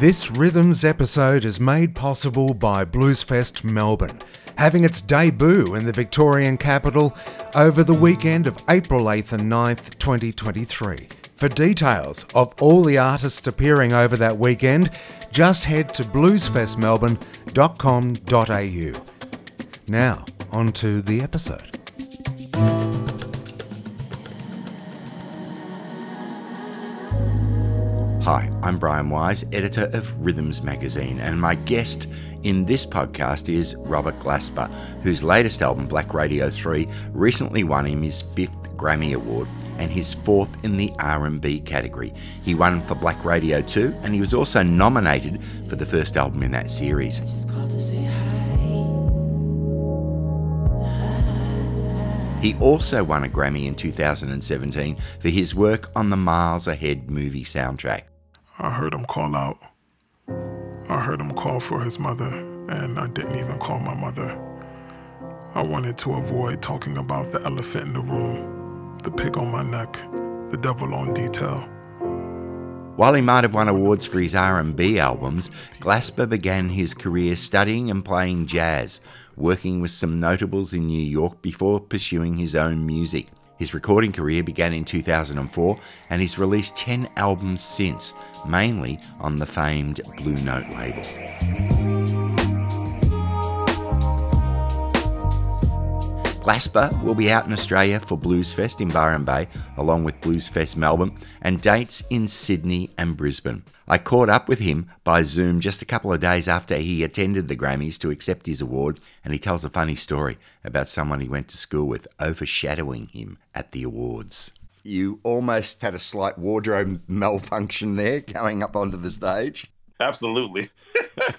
This Rhythms episode is made possible by Bluesfest Melbourne, having its debut in the Victorian capital over the weekend of April 8th and 9th, 2023. For details of all the artists appearing over that weekend, just head to bluesfestmelbourne.com.au. Now, on to the episode. Hi, I'm Brian Wise, editor of Rhythms magazine, and my guest in this podcast is Robert Glasper, whose latest album, Black Radio 3, recently won him his fifth Grammy Award and his fourth in the R&B category. He won for Black Radio 2 and he was also nominated for the first album in that series. He also won a Grammy in 2017 for his work on the Miles Ahead movie soundtrack. I heard him call out. I heard him call for his mother, and I didn't even call my mother. I wanted to avoid talking about the elephant in the room, the pig on my neck, the devil on detail. While he might have won awards for his R&B albums, Glasper began his career studying and playing jazz, working with some notables in New York before pursuing his own music. His recording career began in 2004 and he's released 10 albums since, mainly on the famed Blue Note label. Glasper will be out in Australia for Bluesfest in Byron Bay, along with Bluesfest Melbourne, and dates in Sydney and Brisbane. I caught up with him by Zoom just a couple of days after he attended the Grammys to accept his award, and he tells a funny story about someone he went to school with overshadowing him at the awards. You almost had a slight wardrobe malfunction there going up onto the stage. Absolutely.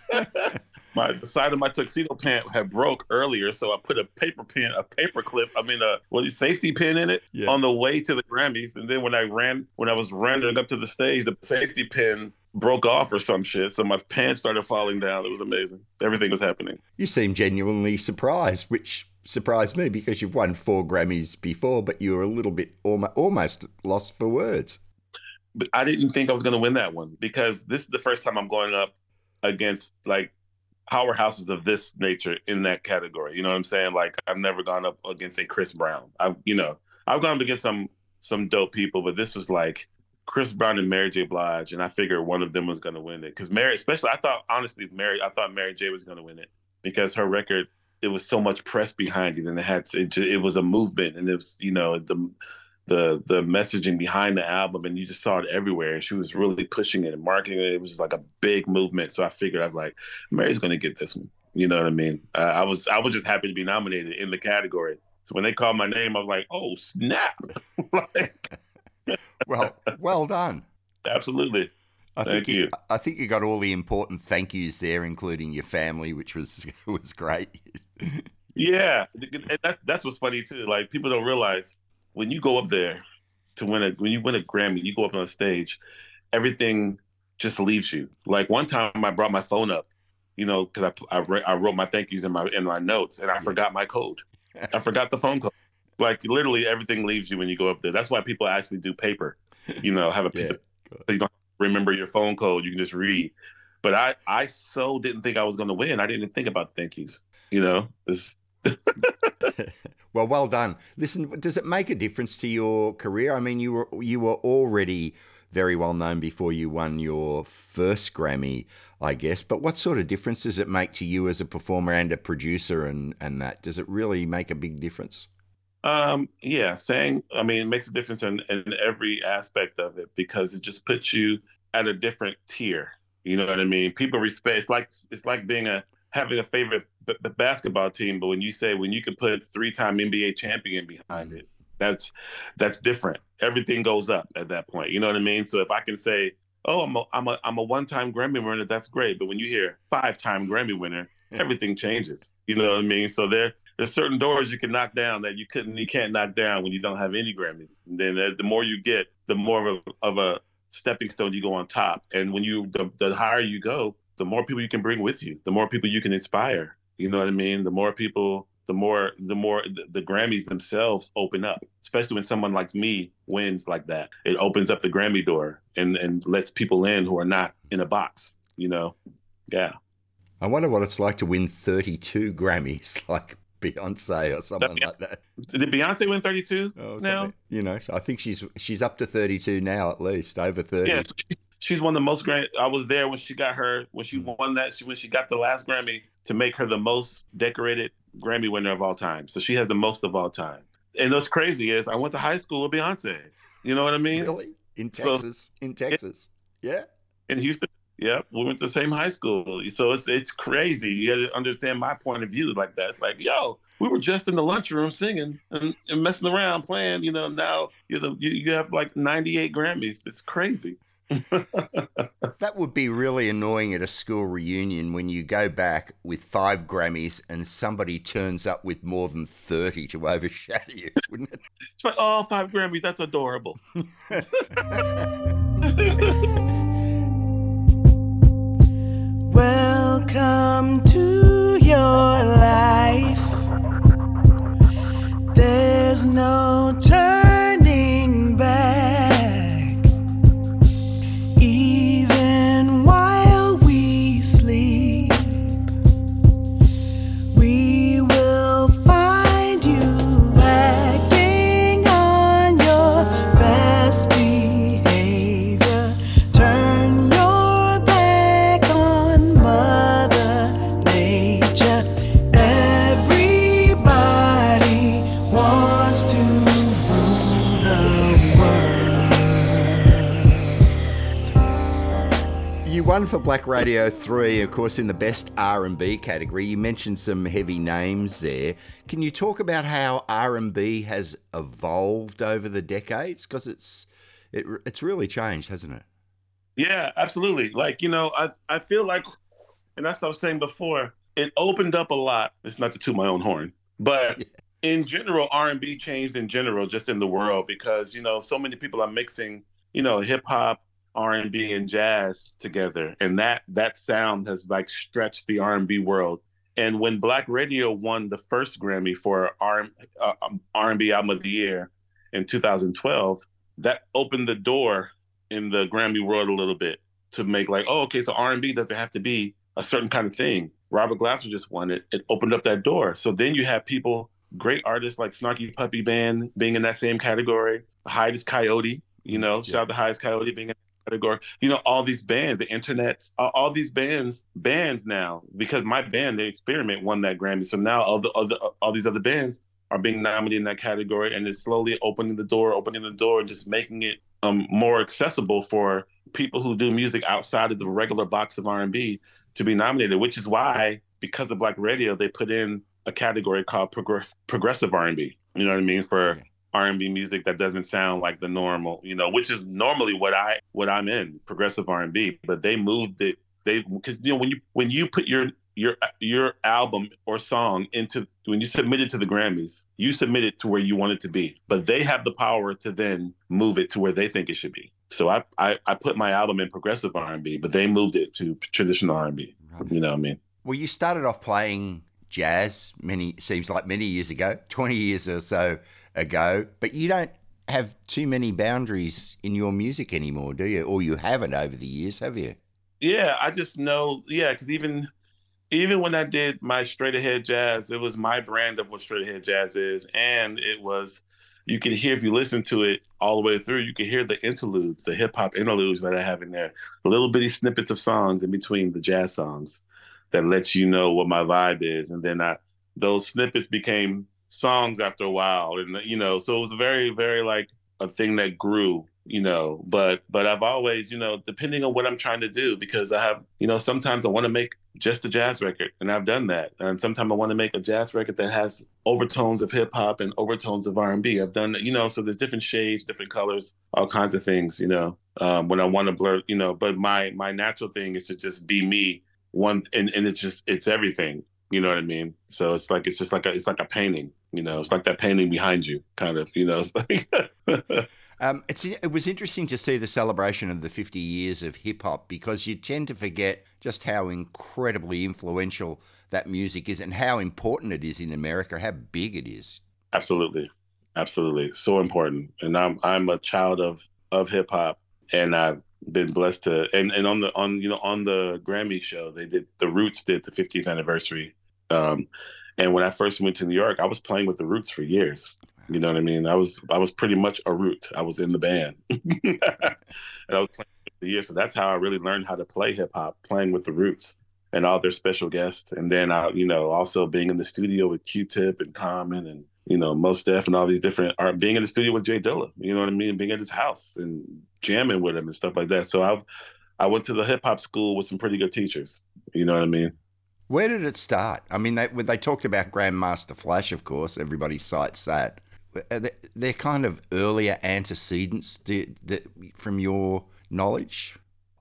my the side of my tuxedo pant had broke earlier, so I put a paper pin, a paper clip, I mean a what safety pin in it Yeah. on the way to the Grammys. And then when I ran when I was running up to the stage, the safety pin broke off or some shit. So my pants started falling down. It was amazing. Everything was happening. You seem genuinely surprised, which surprised me because you've won four Grammys before, but you were a little bit almost lost for words. But I didn't think I was gonna win that one because this is the first time I'm going up against like powerhouses of this nature in that category. You know what I'm saying? Like I've never gone up against a Chris Brown. I you know, I've gone up against some some dope people, but this was like Chris Brown and Mary J. Blige, and I figured one of them was gonna win it. Because Mary, especially I thought honestly, Mary, I thought Mary J was gonna win it because her record it was so much press behind it, and it had it, ju- it was a movement, and it was you know the the the messaging behind the album, and you just saw it everywhere. And she was really pushing it and marketing it. It was like a big movement. So I figured I'm like, Mary's gonna get this one. You know what I mean? Uh, I was I was just happy to be nominated in the category. So when they called my name, I was like, oh snap! like, Well, well done. absolutely. I Thank think you. I think you got all the important thank yous there, including your family, which was was great. Yeah, and that, that's what's funny too. Like people don't realize when you go up there to win a when you win a Grammy, you go up on a stage, everything just leaves you. Like one time, I brought my phone up, you know, because I I, re- I wrote my thank yous in my in my notes, and I forgot my code. I forgot the phone code. Like literally, everything leaves you when you go up there. That's why people actually do paper. You know, have a piece Yeah. of so you don't remember your phone code. You can just read. But I I so didn't think I was going to win. I didn't even think about the thank yous. You know, this Well, well done. Listen, does it make a difference to your career? I mean, you were you were already very well known before you won your first Grammy, I guess. But what sort of difference does it make to you as a performer and a producer and and that? Does it really make a big difference? Um, yeah, saying, I mean, it makes a difference in, in every aspect of it because it just puts you at a different tier. You know what I mean? People respect. It's like it's like being a having a favorite b- basketball team, but when you say when you can put three-time NBA champion behind mm-hmm. it, that's that's different. Everything goes up at that point. You know what I mean? So if I can say, "Oh, I'm a I'm a I'm a one-time Grammy winner," that's great. But when you hear five-time Grammy winner, everything changes. You know what I mean? So there there's certain doors you can knock down that you couldn't you can't knock down when you don't have any Grammys. And then the more you get, the more of a, of a stepping stone you go on top. And when you the, the higher you go, the more people you can bring with you, the more people you can inspire. You know what I mean? The more people, the more the more the, the Grammys themselves open up. Especially when someone like me wins like that, it opens up the Grammy door and and lets people in who are not in a box. you know, yeah. I wonder what it's like to win 32 Grammys, like Beyonce or someone like that. Did Beyonce win 32 Oh, now? You know, I think she's she's up to 32 now at least, over 30. Yeah, she's, won the most Grammy. I was there when she got her when she won that. She when she got the last Grammy to make her the most decorated Grammy winner of all time. So she has the most of all time. And what's crazy is I went to high school with Beyonce. You know what I mean? Really? In So- Texas? in Texas? Yeah. In Houston. Yep, we went to the same high school. So it's it's crazy. You got to understand my point of view like that. It's like, yo, we were just in the lunchroom singing and, and messing around, playing. You know, now you know you, you have like 98 Grammys. It's crazy. That would be really annoying at a school reunion when you go back with five Grammys and somebody turns up with more than 30 to overshadow you, wouldn't it? It's like, oh, five Grammys. That's adorable. Welcome to your life. There's no turning Black Radio 3, of course, in the best R&B category. You mentioned some heavy names there. Can you talk about how R&B has evolved over the decades? Because it's it, it's really changed, hasn't it? Yeah, absolutely. Like, you know, I, I feel like, and that's what I was saying before, it opened up a lot. It's not to toot my own horn, but in general, R&B changed in general, just in the world, because, you know, so many people are mixing, you know, hip hop, R&B and jazz together. And that, that sound has like stretched the R&B world. And when Black Radio won the first Grammy for R, uh, um, R&B Album of the Year in 2012, that opened the door in the Grammy world a little bit to make like, oh, okay, so R and B doesn't have to be a certain kind of thing. Robert Glasper just won it. It opened up that door. So then you have people, great artists like Snarky Puppy Band being in that same category. Hiatus Kaiyote, you know, shout out to Hiatus Kaiyote being in category. You know, all these bands, the internet, all, these bands, bands now, because my band, the Experiment, won that Grammy. So now all the other, all these other bands are being nominated in that category, and it's slowly opening the door, opening the door, just making it um, more accessible for people who do music outside of the regular box of R&B to be nominated. Which is why, because of Black Radio, they put in a category called progr- progressive R&B. You know what I mean for. R&B music that doesn't sound like the normal, you know, which is normally what I what I'm in, progressive R&B. But they moved it. They because you know when you when you put your your your album or song into when you submit it to the Grammys, you submit it to where you want it to be. But they have the power to then move it to where they think it should be. So I I, I put my album in progressive R&B, but they moved it to traditional R&B. You know what I mean? Well, you started off playing jazz many seems like many years ago, 20 years or so ago, but you don't have too many boundaries in your music anymore, do you? Or you haven't over the years, have you? Yeah, I just know. Yeah, because even even when I did my straight ahead jazz, it was my brand of what straight ahead jazz is, and it was you could hear if you listen to it all the way through, you could hear the interludes, the hip hop interludes that I have in there, little bitty snippets of songs in between the jazz songs that lets you know what my vibe is, and then I those snippets became songs after a while, and you know, so it was very very like a thing that grew you know but but i've always you know depending on what i'm trying to do because i have you know sometimes i want to make just a jazz record and i've done that and sometimes i want to make a jazz record that has overtones of hip hop and overtones of r&b i've done you know so there's different shades different colors all kinds of things you know um, when i want to blur you know but my my natural thing is to just be me one and, and it's just it's everything you know what i mean so it's like it's just like a it's like a painting you know it's like that painting behind you kind of you know it's like Um, it's it was interesting to see the celebration of the 50 years of hip hop because you tend to forget just how incredibly influential that music is and how important it is in America, how big it is. Absolutely, absolutely, so important. And I'm I'm a child of of hip hop, and I've been blessed to and and on the on you know on the Grammy show they did the Roots did the 50th anniversary. Um, and when I first went to New York, I was playing with the Roots for years. You know what I mean? I was I was pretty much a root. I was in the band, and I was playing the years. So that's how I really learned how to play hip hop, playing with the Roots and all their special guests. And then I, you know, also being in the studio with Q-Tip and Common and you know Mos Def and all these different art. Being in the studio with J Dilla, you know what I mean? Being at his house and jamming with him and stuff like that. So I've I went to the hip hop school with some pretty good teachers. You know what I mean? Where did it start? I mean, they, they talked about Grandmaster Flash, of course. Everybody cites that. They're kind of earlier antecedents to, to, from your knowledge.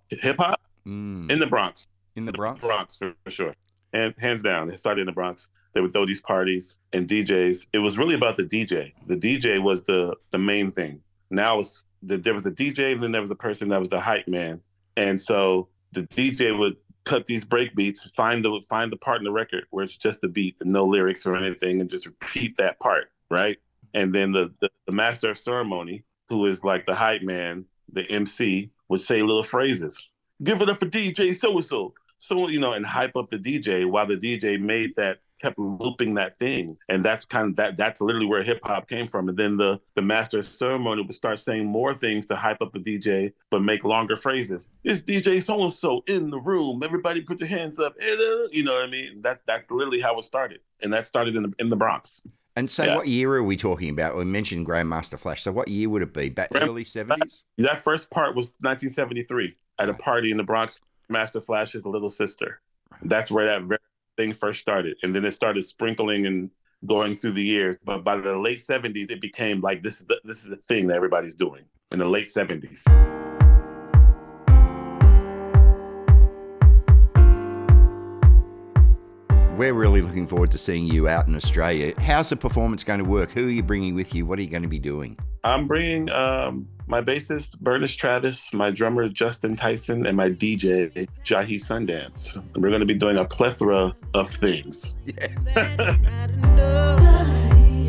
Hip hop Mm. in the Bronx. In the Bronx? Bronx for, for sure. And hands down, it started in the Bronx. They would throw these parties and DJs. It was really about the DJ. The DJ was the the main thing. Now it's the, there was a DJ and then there was a person that was the hype man. And so the DJ would cut these break beats, find the find the part in the record where it's just the beat and no lyrics or anything, and just repeat that part, right? And then the the, the master of ceremony, who is like the hype man, the MC, would say little phrases. Give it up for DJ so and so. So you know, and hype up the DJ while the DJ made that kept looping that thing. And that's kind of that that's literally where hip hop came from. And then the the master of ceremony would start saying more things to hype up the DJ, but make longer phrases. It's DJ so and so in the room. Everybody put your hands up. Eh, you know what I mean? That that's literally how it started. And that started in the in the Bronx. And so, Yeah. what year are we talking about? We mentioned Grandmaster Flash. So, what year would it be? Back Grand- early seventies? That first part was 1973 at a party in the Bronx. Master Flash's little sister. That's where that very thing first started, and then it started sprinkling and going through the years. But by the late 70s, it became like this is the, this is the thing that everybody's doing in the late 70s. We're really looking forward to seeing you out in Australia. How's the performance going to work? Who are you bringing with you? What are you going to be doing? I'm bringing um, my bassist Burniss Travis, my drummer Justin Tyson, and my DJ Jahi Sundance. We're going to be doing a plethora of things. That's not enough.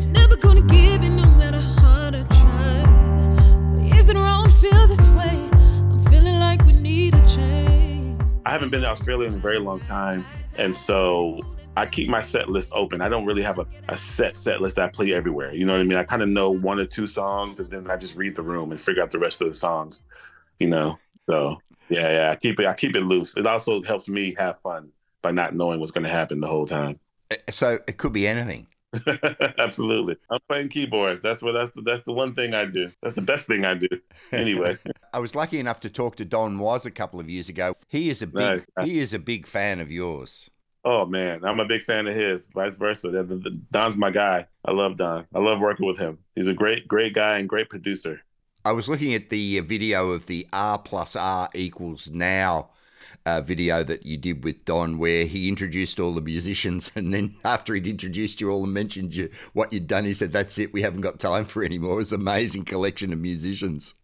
Never gonna give in no matter how to try. Is it wrong to feel this way? I'm feeling like we need a change. I haven't been to Australia in a very long time, and so I keep my set list open. I don't really have a, a set set list that I play everywhere. You know what I mean? I kind of know one or two songs, and then I just read the room and figure out the rest of the songs. You know, so yeah, yeah. I keep it. I keep it loose. It also helps me have fun by not knowing what's going to happen the whole time. Uh, So, it could be anything. Absolutely. I'm playing keyboards. That's what that's the that's the one thing I do. That's the best thing I do. Anyway. I was lucky enough to talk to Don Was a couple of years ago. He is a big Nice. he is a big fan of yours. Oh man, I'm a big fan of his. Vice versa. Don's my guy. I love Don. I love working with him. He's a great, great guy and great producer. I was looking at the video of the R plus R equals now uh, video that you did with Don, where he introduced all the musicians, and then after he'd introduced you all and mentioned you what you'd done, he said, "That's it. We haven't got time for any more." It was an amazing collection of musicians.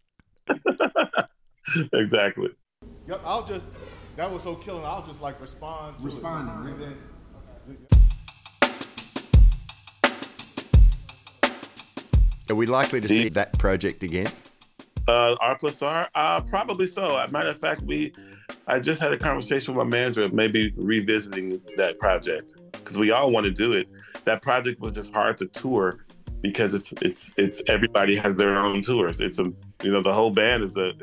exactly. Yep, I'll just. That was so killing. I'll just like respond. To Responding. It. And then, Are we likely to see that project again? Uh, R plus R, uh, probably so. As a matter of fact, we, I just had a conversation with my manager of maybe revisiting that project because we all want to do it. That project was just hard to tour because it's it's it's everybody has their own tours. It's a you know the whole band is a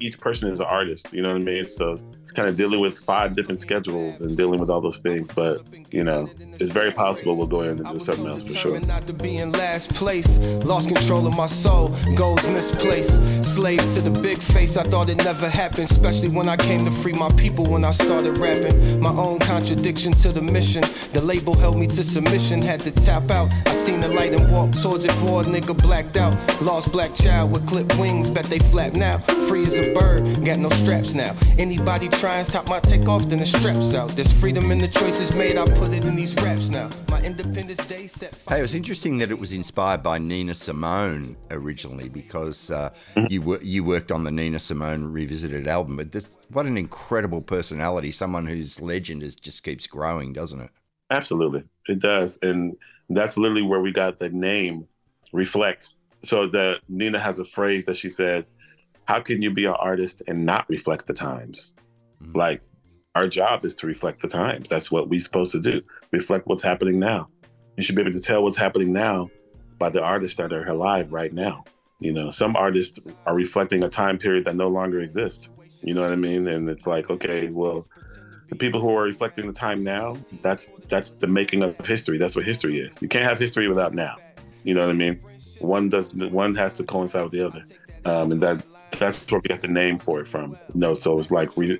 each person is an artist. You know what I mean? So it's kind of dealing with five different schedules and dealing with all those things. But you know, it's very possible we'll go in and do something else for sure. Not to be in last place. Lost control of my soul. Misplaced. Slave to the big face. I thought it never happened. Especially when I came to free my people when I started rapping. My own contradiction to the mission. The label held me to submission. Had to tap out. I seen the light and towards it for a nigga blacked out. Lost black child with clipped wings. Bet they flap now. Free as a bird. Got no straps now. Anybody try and stop my takeoff, then the straps out. There's freedom in the choices made. I put it in these raps now. My Independence Day set fire. Hey, it was interesting that it was inspired by Nina Simone originally because uh, you wor- you worked on the Nina Simone Revisited album. But this, what an incredible personality! Someone whose legend is just keeps growing, doesn't it? Absolutely, it does, and that's literally where we got the name "Reflect." So the Nina has a phrase that she said, how can you be an artist and not reflect the times? Mm-hmm. Like our job is to reflect the times. That's what we're supposed to do. Reflect what's happening now. You should be able to tell what's happening now by the artists that are alive right now. You know, some artists are reflecting a time period that no longer exists. You know what I mean? And it's like, okay, well, the people who are reflecting the time now, that's that's the making of history. That's what history is. You can't have history without now. You know what I mean? One does one has to coincide with the other, um, and that that's where we get the name for it from. no, so it's like we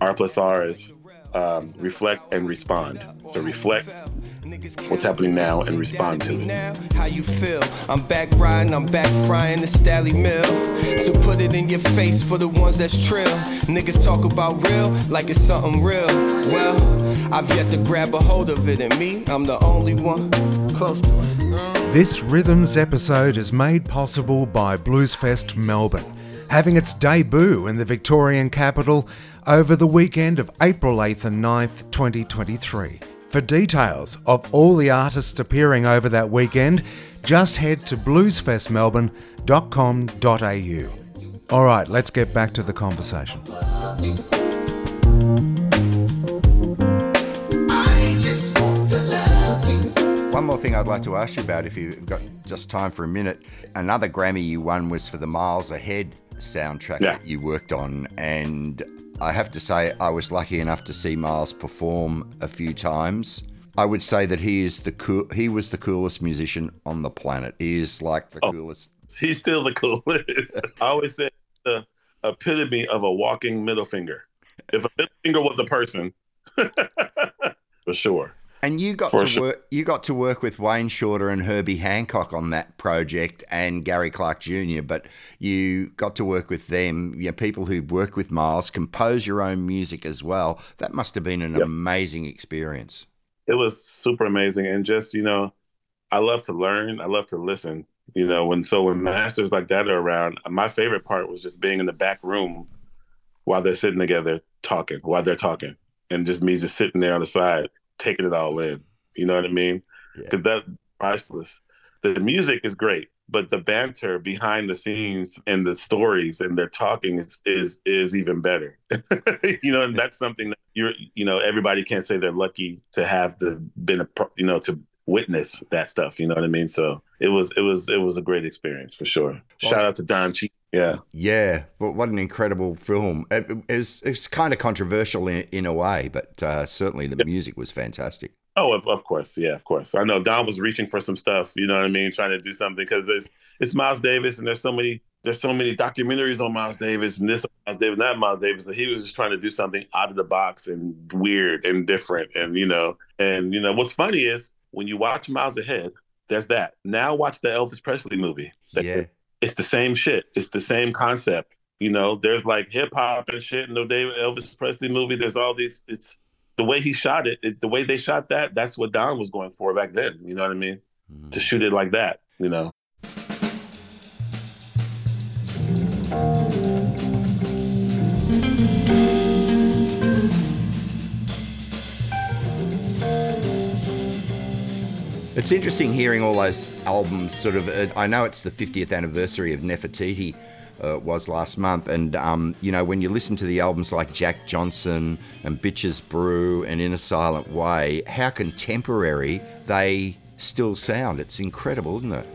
R plus R is um, reflect and respond. So reflect what's happening now and respond to it. How you feel? I'm back riding, I'm back frying the Stally Mill. To put it in your face for the ones that's trill. Niggas talk about real like it's something real. Well, I've yet to grab a hold of it, and me, I'm the only one close to it. This Rhythms episode is made possible by Bluesfest Melbourne, having its debut in the Victorian capital over the weekend of April 8th and 9th, 2023. For details of all the artists appearing over that weekend, just head to bluesfestmelbourne.com.au. Alright, let's get back to the conversation. One more thing I'd like to ask you about, if you've got just time for a minute. Another Grammy you won was for the Miles Ahead soundtrack yeah. that you worked on, and I have to say, I was lucky enough to see Miles perform a few times. I would say that he is the cool. He was the coolest musician on the planet. He is like the oh, coolest. He's still the coolest. I always say the epitome of a walking middle finger. If a middle finger was a person, for sure. And you got to sure. work. You got to work with Wayne Shorter and Herbie Hancock on that project, and Gary Clark Jr. But you got to work with them. You know, people who work with Miles, compose your own music as well. That must have been an yep. amazing experience. It was super amazing, and just you know, I love to learn. I love to listen. You know, when so when masters like that are around, my favorite part was just being in the back room while they're sitting together talking, while they're talking, and just me just sitting there on the side taking it all in. You know what I mean? Because yeah. that priceless. The music is great, but the banter behind the scenes and the stories and their talking is is is even better. you know, and that's something that you're you know everybody can't say they're lucky to have the been a you know to witness that stuff. You know what I mean? So it was it was it was a great experience for sure. Shout out to Don Cheadle. Yeah, yeah. But what an incredible film! It, it's it's kind of controversial in, in a way, but uh, certainly the music was fantastic. Oh, of, of, course, yeah, of course. I know Don was reaching for some stuff. You know what I mean? Trying to do something because it's it's Miles Davis, and there's so many there's so many documentaries on Miles Davis and this Miles Davis, that Miles Davis. So he was just trying to do something out of the box and weird and different, and you know, and you know what's funny is when you watch Miles Ahead, there's that. Now watch the Elvis Presley movie. Yeah. It's the same shit. It's the same concept. You know, there's like hip hop and shit in the David Elvis Presley movie. There's all these. It's the way he shot it, it, the way they shot that. That's what Don was going for back then. You know what I mean? Mm. To shoot it like that. You know. It's interesting hearing all those albums. Sort of, uh, I know it's the 50th anniversary of Nefertiti. Uh, was last month, and um, you know when you listen to the albums like Jack Johnson and Bitches Brew and In a Silent Way, how contemporary they still sound. It's incredible, isn't it?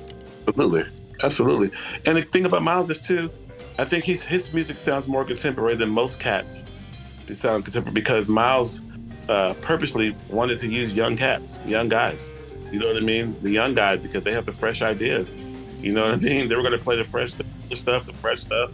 Absolutely, absolutely. And the thing about Miles is too, I think his his music sounds more contemporary than most cats. They sound contemporary because Miles uh, purposely wanted to use young cats, young guys. You know what I mean? The young guys because they have the fresh ideas. You know what I mean? They were going to play the fresh stuff, the fresh stuff.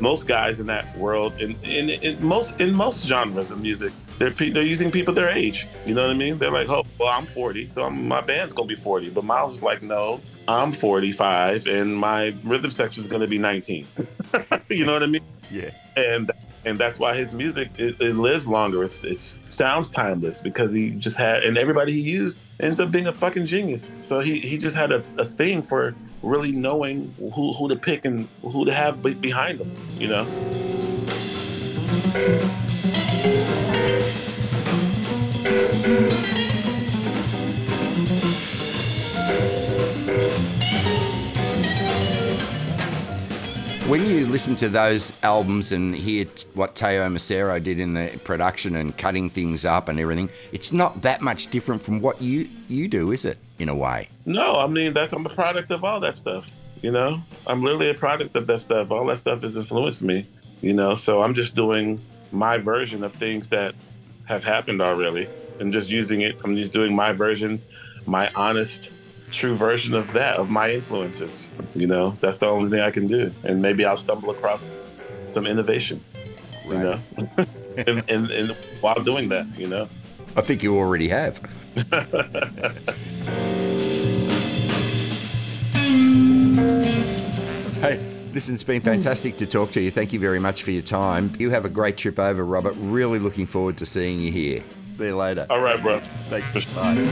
Most guys in that world, in, in, in most in most genres of music, they're they're using people their age. You know what I mean? They're like, oh, well, I'm 40, so I'm, my band's gonna be 40. But Miles is like, no, I'm 45, and my rhythm section is gonna be 19. you know what I mean? Yeah. And and that's why his music it, it lives longer. It's it sounds timeless because he just had, and everybody he used ends up being a fucking genius. So he he just had a, a thing for really knowing who who to pick and who to have behind him. You know. When you listen to those albums and hear what Teo Macero did in the production and cutting things up and everything, it's not that much different from what you you do, is it? In a way. No, I mean that's I'm a product of all that stuff. You know, I'm literally a product of that stuff. All that stuff has influenced me. You know, so I'm just doing my version of things that have happened already, and just using it. I'm just doing my version, my honest, true version of that of my influences. You know, that's the only thing I can do, and maybe I'll stumble across some innovation. You know, and, and, and while doing that, you know. I think you already have. hey, listen, it's been fantastic to talk to you. Thank you very much for your time. You have a great trip over, Robert. Really looking forward to seeing you here. See you later. All right, bro. Thanks. Bye.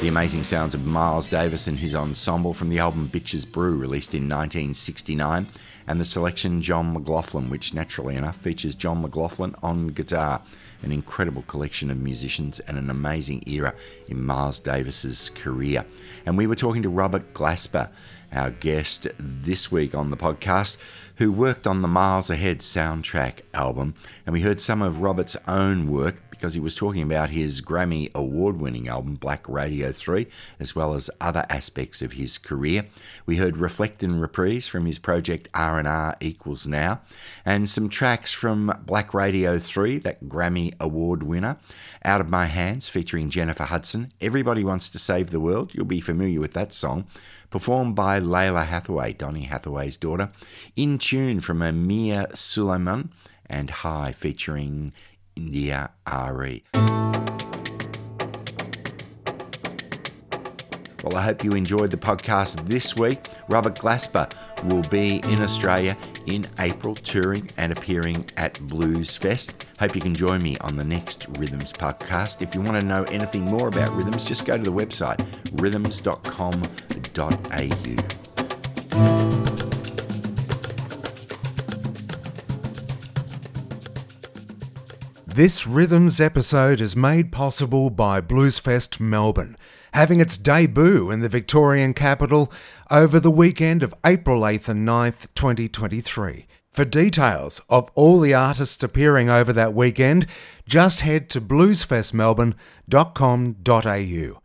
The amazing sounds of Miles Davis and his ensemble from the album Bitches Brew, released in 1969, and the selection John McLaughlin, which naturally enough features John McLaughlin on guitar. An incredible collection of musicians and an amazing era in Miles Davis's career. And we were talking to Robert Glasper, our guest this week on the podcast, who worked on the Miles Ahead soundtrack album. And we heard some of Robert's own work because he was talking about his Grammy award winning album, Black Radio 3, as well as other aspects of his career. We heard Reflect and Reprise from his project R&R Equals Now, and some tracks from Black Radio 3, that Grammy award winner, Out of My Hands featuring Jennifer Hudson, Everybody Wants to Save the World, you'll be familiar with that song, performed by Lalah Hathaway, Donny Hathaway's daughter, in tune from Amir Sulaiman, and High featuring India RE. Well, I hope you enjoyed the podcast this week. Robert Glasper will be in Australia in April, touring and appearing at Blues Fest. Hope you can join me on the next Rhythms podcast. If you want to know anything more about Rhythms, just go to the website rhythms.com.au. This Rhythms episode is made possible by Bluesfest Melbourne, having its debut in the Victorian capital over the weekend of April 8th and 9th, 2023. For details of all the artists appearing over that weekend, just head to bluesfestmelbourne.com.au.